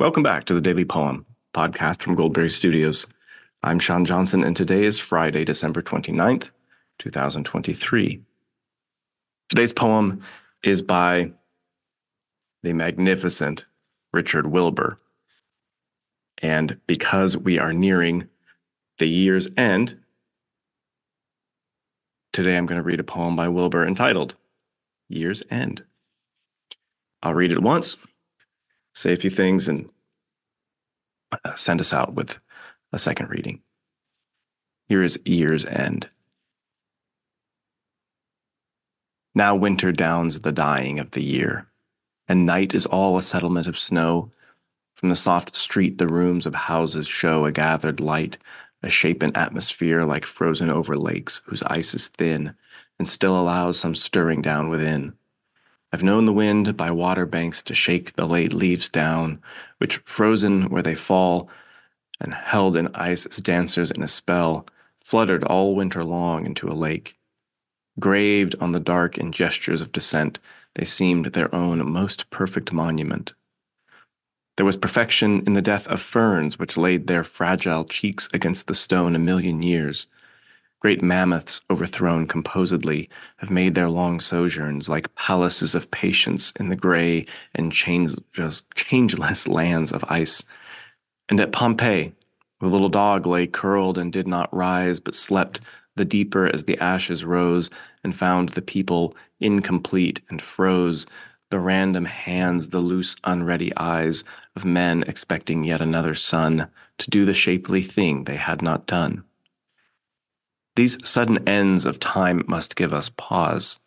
Welcome back to the Daily Poem podcast from Goldberry Studios. I'm Sean Johnson, and today is Friday, December 29th, 2023. Today's poem is by the magnificent Richard Wilbur. And because we are nearing the year's end, today I'm going to read a poem by Wilbur entitled Year's End. I'll read it once, say a few things, and uh, send us out with a second reading. Here is Year's End. Now winter downs the dying of the year, and night is all a settlement of snow. From the soft street, the rooms of houses show a gathered light, a shapen atmosphere like frozen over lakes whose ice is thin and still allows some stirring down within. I've known the wind by water banks to shake the late leaves down, which frozen where they fall and held in ice as dancers in a spell, fluttered all winter long into a lake. Graved on the dark in gestures of descent, they seemed their own most perfect monument. There was perfection in the death of ferns which laid their fragile cheeks against the stone a million years. Great mammoths, overthrown composedly, have made their long sojourns like palaces of patience in the gray and changeless, lands of ice. And at Pompeii, the little dog lay curled and did not rise, but slept the deeper as the ashes rose, and found the people incomplete and froze, the random hands, the loose, unready eyes of men expecting yet another sun to do the shapely thing they had not done. These sudden ends of time must give us pause.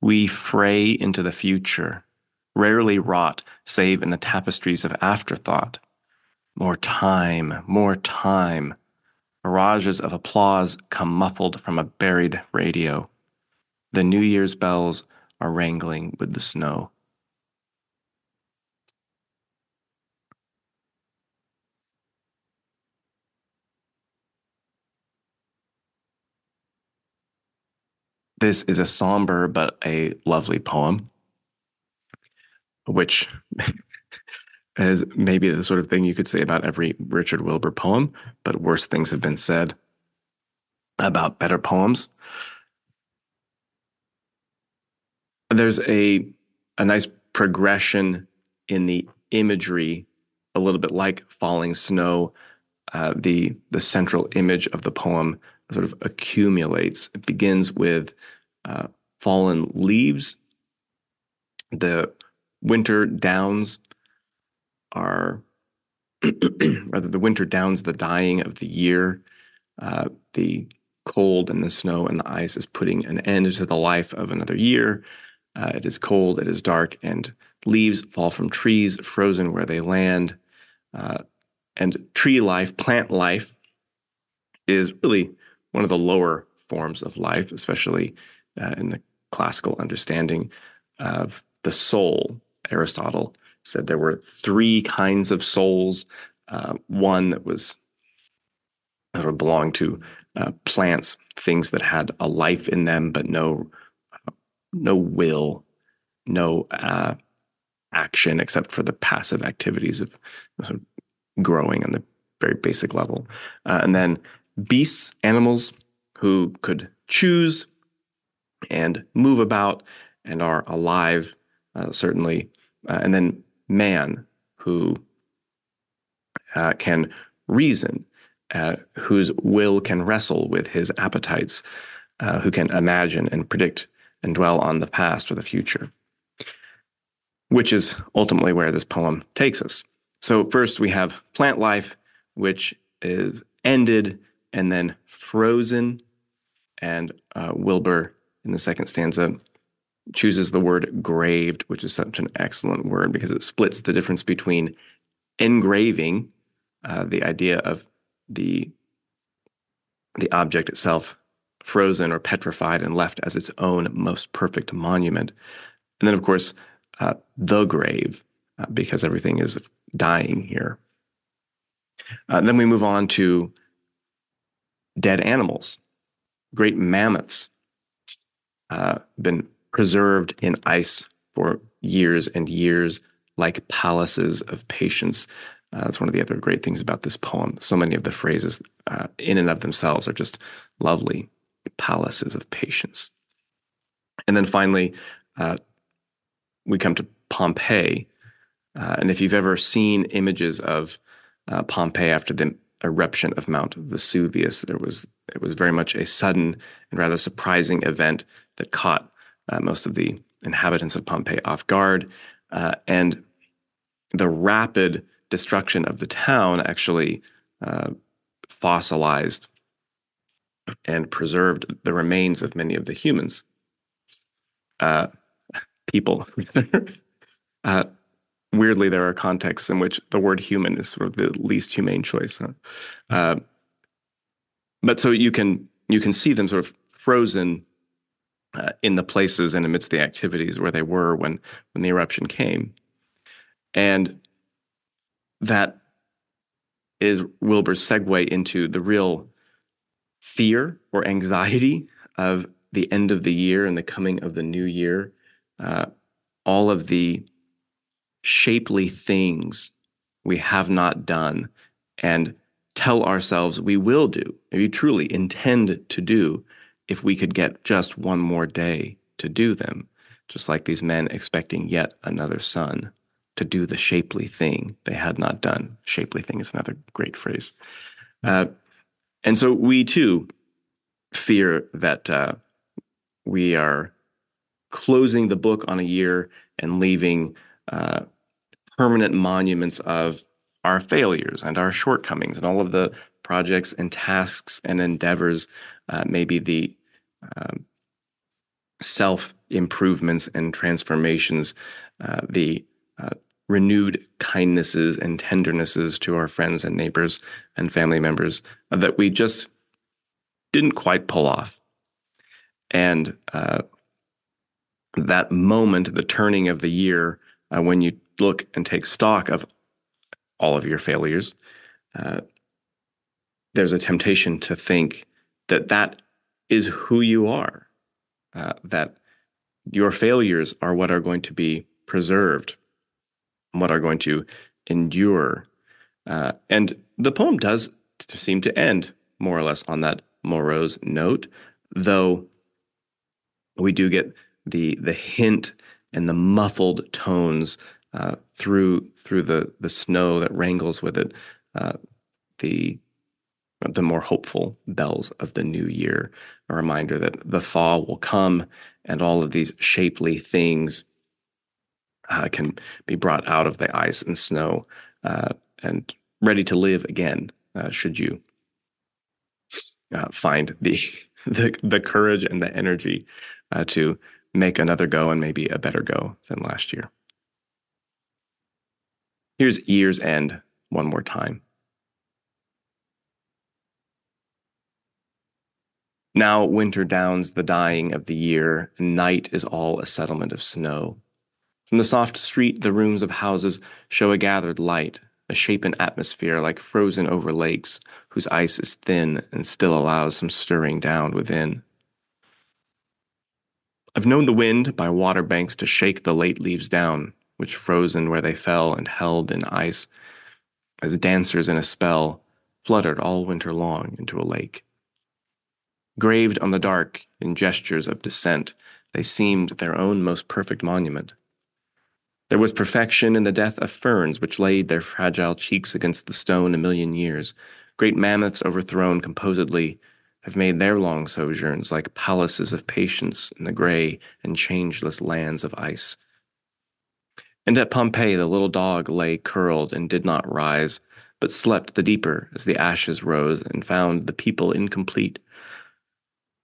We fray into the future, rarely wrought save in the tapestries of afterthought. More time, more time. Mirages of applause come muffled from a buried radio. The New Year's bells are wrangling with the snow. This is a somber but a lovely poem, which is maybe the sort of thing you could say about every Richard Wilbur poem, but worse things have been said about better poems. There's a a nice progression in the imagery, a little bit like falling snow. Uh, the the central image of the poem sort of accumulates. It begins with uh, fallen leaves. The winter downs are, rather, the winter downs, the dying of the year. Uh, the cold and the snow and the ice is putting an end to the life of another year. Uh, it is cold, it is dark, and leaves fall from trees, frozen where they land. Uh, and tree life, plant life, is really one of the lower forms of life, especially uh, in the classical understanding of the soul. Aristotle said there were three kinds of souls. Uh, one that was that would belong to uh, plants, things that had a life in them, but no uh, no will, no uh, action except for the passive activities of, sort of growing on the very basic level. Uh, and then beasts, animals who could choose and move about and are alive, uh, certainly. Uh, and then man, who uh, can reason, uh, whose will can wrestle with his appetites, uh, who can imagine and predict and dwell on the past or the future, which is ultimately where this poem takes us. So, first we have plant life, which is ended and then frozen. And uh, Wilbur, in the second stanza, chooses the word graved, which is such an excellent word because it splits the difference between engraving, uh, the idea of the the object itself frozen or petrified and left as its own most perfect monument, and then of course uh, the grave, uh, because everything is dying here. Uh, then we move on to dead animals, great mammoths, uh, been preserved in ice for years and years, like palaces of patience. Uh, that's one of the other great things about this poem. So many of the phrases, uh, in and of themselves, are just lovely palaces of patience. And then finally, uh, we come to Pompeii. Uh, and if you've ever seen images of uh, Pompeii after the eruption of Mount Vesuvius, there was it was very much a sudden and rather surprising event that caught uh, most of the inhabitants of Pompeii off guard, uh, and the rapid destruction of the town actually uh, fossilized and preserved the remains of many of the humans, uh, people. weirdly, there are contexts in which the word human is sort of the least humane choice. Huh? Uh, but so you can you can see them sort of frozen uh, in the places and amidst the activities where they were when when the eruption came, and that is Wilbur's segue into the real fear or anxiety of the end of the year and the coming of the new year, uh, all of the shapely things we have not done and tell ourselves we will do, maybe truly intend to do, if we could get just one more day to do them, just like these men expecting yet another sun to do the shapely thing they had not done. Shapely thing is another great phrase. Uh, and so we too fear that uh, we are closing the book on a year and leaving uh, permanent monuments of our failures and our shortcomings and all of the projects and tasks and endeavors, uh, maybe the um, self improvements and transformations, uh, the uh, renewed kindnesses and tendernesses to our friends and neighbors and family members that we just didn't quite pull off. And uh, that moment, the turning of the year, uh, when you look and take stock of all of your failures, uh, there's a temptation to think that that is who you are, uh, that your failures are what are going to be preserved what are going to endure. Uh, and the poem does seem to end more or less on that morose note, though we do get the the hint and the muffled tones uh, through through the the snow that wrangles with it, uh, the the more hopeful bells of the new year, a reminder that the thaw will come and all of these shapely things uh, can be brought out of the ice and snow uh, and ready to live again uh, should you find the, the the courage and the energy to make another go and maybe a better go than last year. Here's year's end one more time. Now winter downs the dying of the year, and night is all a settlement of snow. From the soft street, the rooms of houses show a gathered light, a shapen atmosphere like frozen over lakes, whose ice is thin and still allows some stirring down within. I've known the wind by water banks to shake the late leaves down, which frozen where they fell and held in ice, as dancers in a spell, fluttered all winter long into a lake. Graved on the dark in gestures of descent, they seemed their own most perfect monument. There was perfection in the death of ferns which laid their fragile cheeks against the stone a million years. Great mammoths overthrown composedly have made their long sojourns like palaces of patience in the gray and changeless lands of ice. And at Pompeii the little dog lay curled and did not rise, but slept the deeper as the ashes rose and found the people incomplete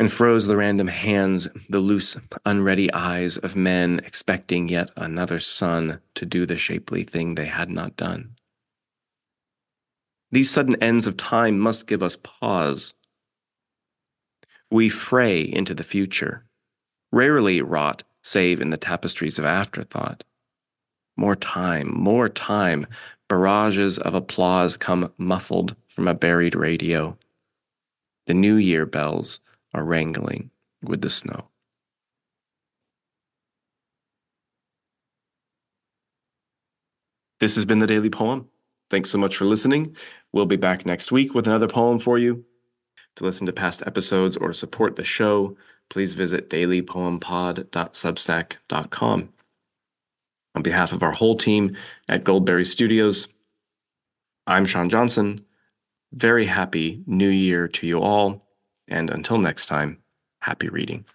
and froze the random hands, the loose, unready eyes of men expecting yet another sun to do the shapely thing they had not done. These sudden ends of time must give us pause. We fray into the future, rarely wrought save in the tapestries of afterthought. More time, more time, barrages of applause come muffled from a buried radio. The New Year bells are wrangling with the snow. This has been the Daily Poem. Thanks so much for listening. We'll be back next week with another poem for you. To listen to past episodes or support the show, please visit dailypoempod.substack.com. On behalf of our whole team at Goldberry Studios, I'm Sean Johnson. Very happy New Year to you all. And until next time, happy reading.